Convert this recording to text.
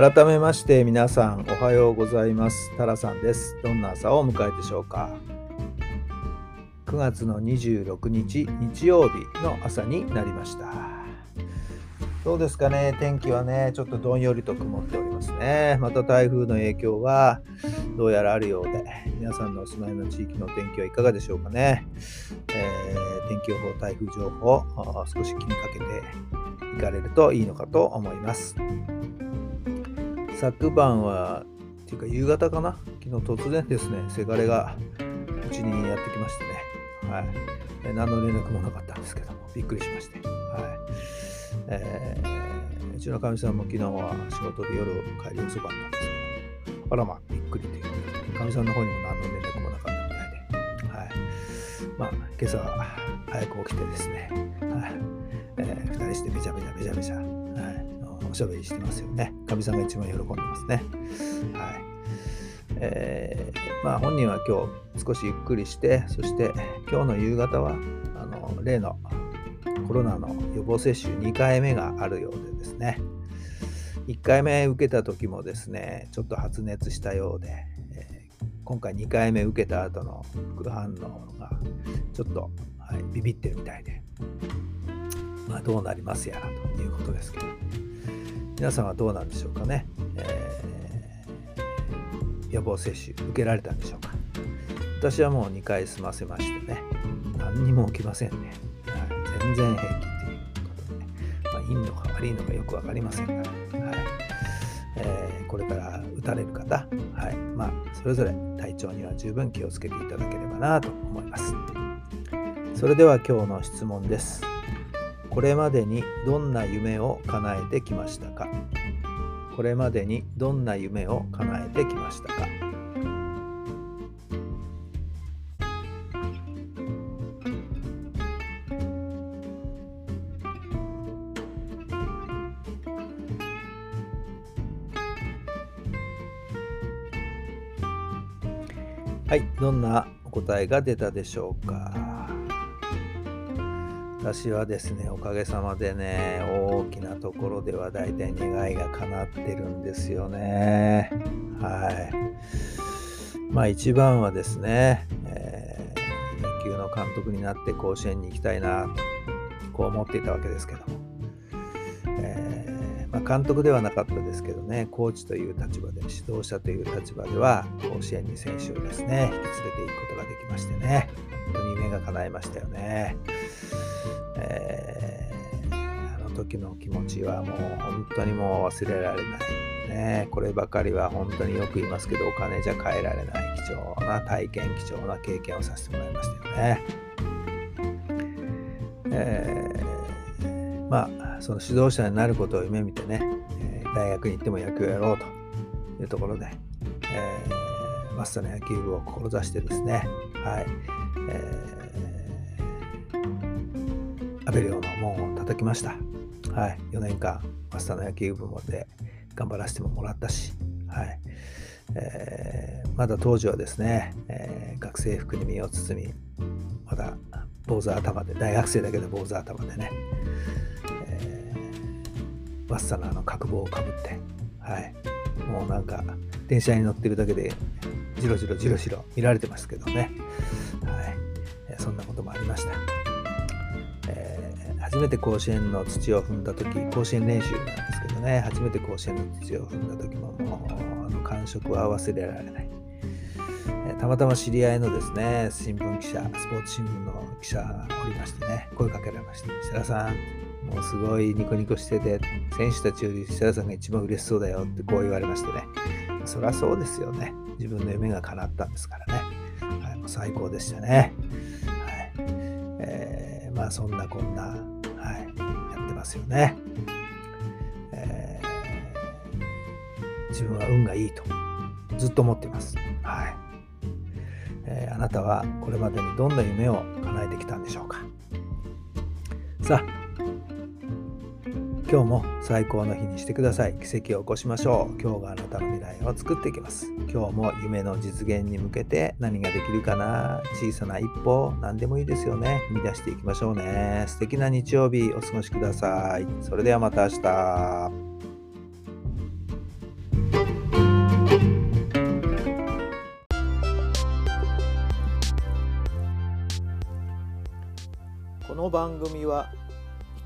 改めまして皆さんおはようございます。タラさんです。どんな朝をお迎えでしょうか？9月の26日日曜日の朝になりました。どうですかね、天気はね、ちょっとどんよりと曇っておりますね。また台風の影響がどうやらあるようで、皆さんのお住まいの地域の天気はいかがでしょうかね？えー天気予報、台風情報、少し気にかけていかれるといいのかと思います。昨晩は、っていうか夕方かな？昨日突然ですね、せがれがうちにやってきましてね、はい。え何の連絡もなかったんですけども、びっくりしまして、はい。えーうちのかみさんも昨日は仕事で夜帰り遅かったんですけど、あらまあ、びっくりということで、かみさんの方にも何の連絡もなかったみたいで、はい。まあ、今朝は早く起きてですね、はい。えー、二人してべちゃべちゃべちゃべちゃ、はい。おしゃべりしてますよね。かみさんが一番喜んでますね。はい。えーまあ本人は今日少しゆっくりして、そして今日の夕方はあの例のコロナの予防接種2回目があるようでですね、1回目受けた時もですね、ちょっと発熱したようで、えー今回2回目受けた後の副反応がちょっと、はい、ビビってるみたいで、まあどうなりますやらということですけど、皆さんはどうなんでしょうかね。えー予防接種受けられたんでしょうか。私はもう2回済ませましてね、何にも起きませんね。はい、全然平気ということで、ね、まあ、いいのか悪いのかよく分かりませんが、はいえーこれから打たれる方、はいまあ、それぞれ体調には十分気をつけていただければなと思います。それでは今日の質問です。これまでにどんな夢を叶えてきましたか？これまでにどんな夢を叶えてきましたか？はい、どんなお答えが出たでしょうか？私はですね、おかげさまでね、大きなところでは大体願いが叶ってるんですよね。はい。まあ一番はですね、えー野球の監督になって甲子園に行きたいなと、こう思っていたわけですけども。えーまあ、監督ではなかったですけどね、コーチという立場で、指導者という立場では、甲子園に選手をですね、引き連れていくことができましてね、本当に夢が叶いましたよね。えーあの時の気持ちはもう本当にもう忘れられない。ね、こればかりは本当によく言いますけど、お金じゃ買えられない貴重な体験、貴重な経験をさせてもらいましたよね。えーまあ、その指導者になることを夢見てね、え大学に行っても野球をやろうというところで、えー、マスターの野球部を志してですね、はい、えーアベリオの門を叩きました。はい、4年間、マスターの野球部まで頑張らせてもらったし、はい。えーまだ当時はですね、えー学生服に身を包み、まだ坊主頭で、大学生だけど坊主頭でね、えー、マスターのあの角棒をかぶって、はい、もうなんか電車に乗ってるだけで、じろじろじろじろ見られてますけどね、はい。そんなこともありました。えー初めて甲子園の土を踏んだ時甲子園練習なんですけどね。初めて甲子園の土を踏んだ時ももうあの感触は忘れられない、えーたまたま知り合いのですね新聞記者スポーツ新聞の記者がおりましてね声かけられまして設楽さんもうすごいニコニコしてて選手たちより設楽さんが一番嬉しそうだよってこう言われましてね。そりゃそうですよね。自分の夢が叶ったんですからね、はい、もう最高でしたね。まあそんなこんな、はい、やってますよね。えー、自分は運がいいとずっと思っています。はいえー、あなたはこれまでにどんな夢を叶えてきたんでしょうかさあ今日も最高の日にしてください。奇跡を起こしましょう。今日があなたの未来を作っていきます。今日も夢の実現に向けて何ができるかな小さな一歩、何でもいいですよね。生み出していきましょうね。素敵な日曜日お過ごしください。それではまた明日。この番組は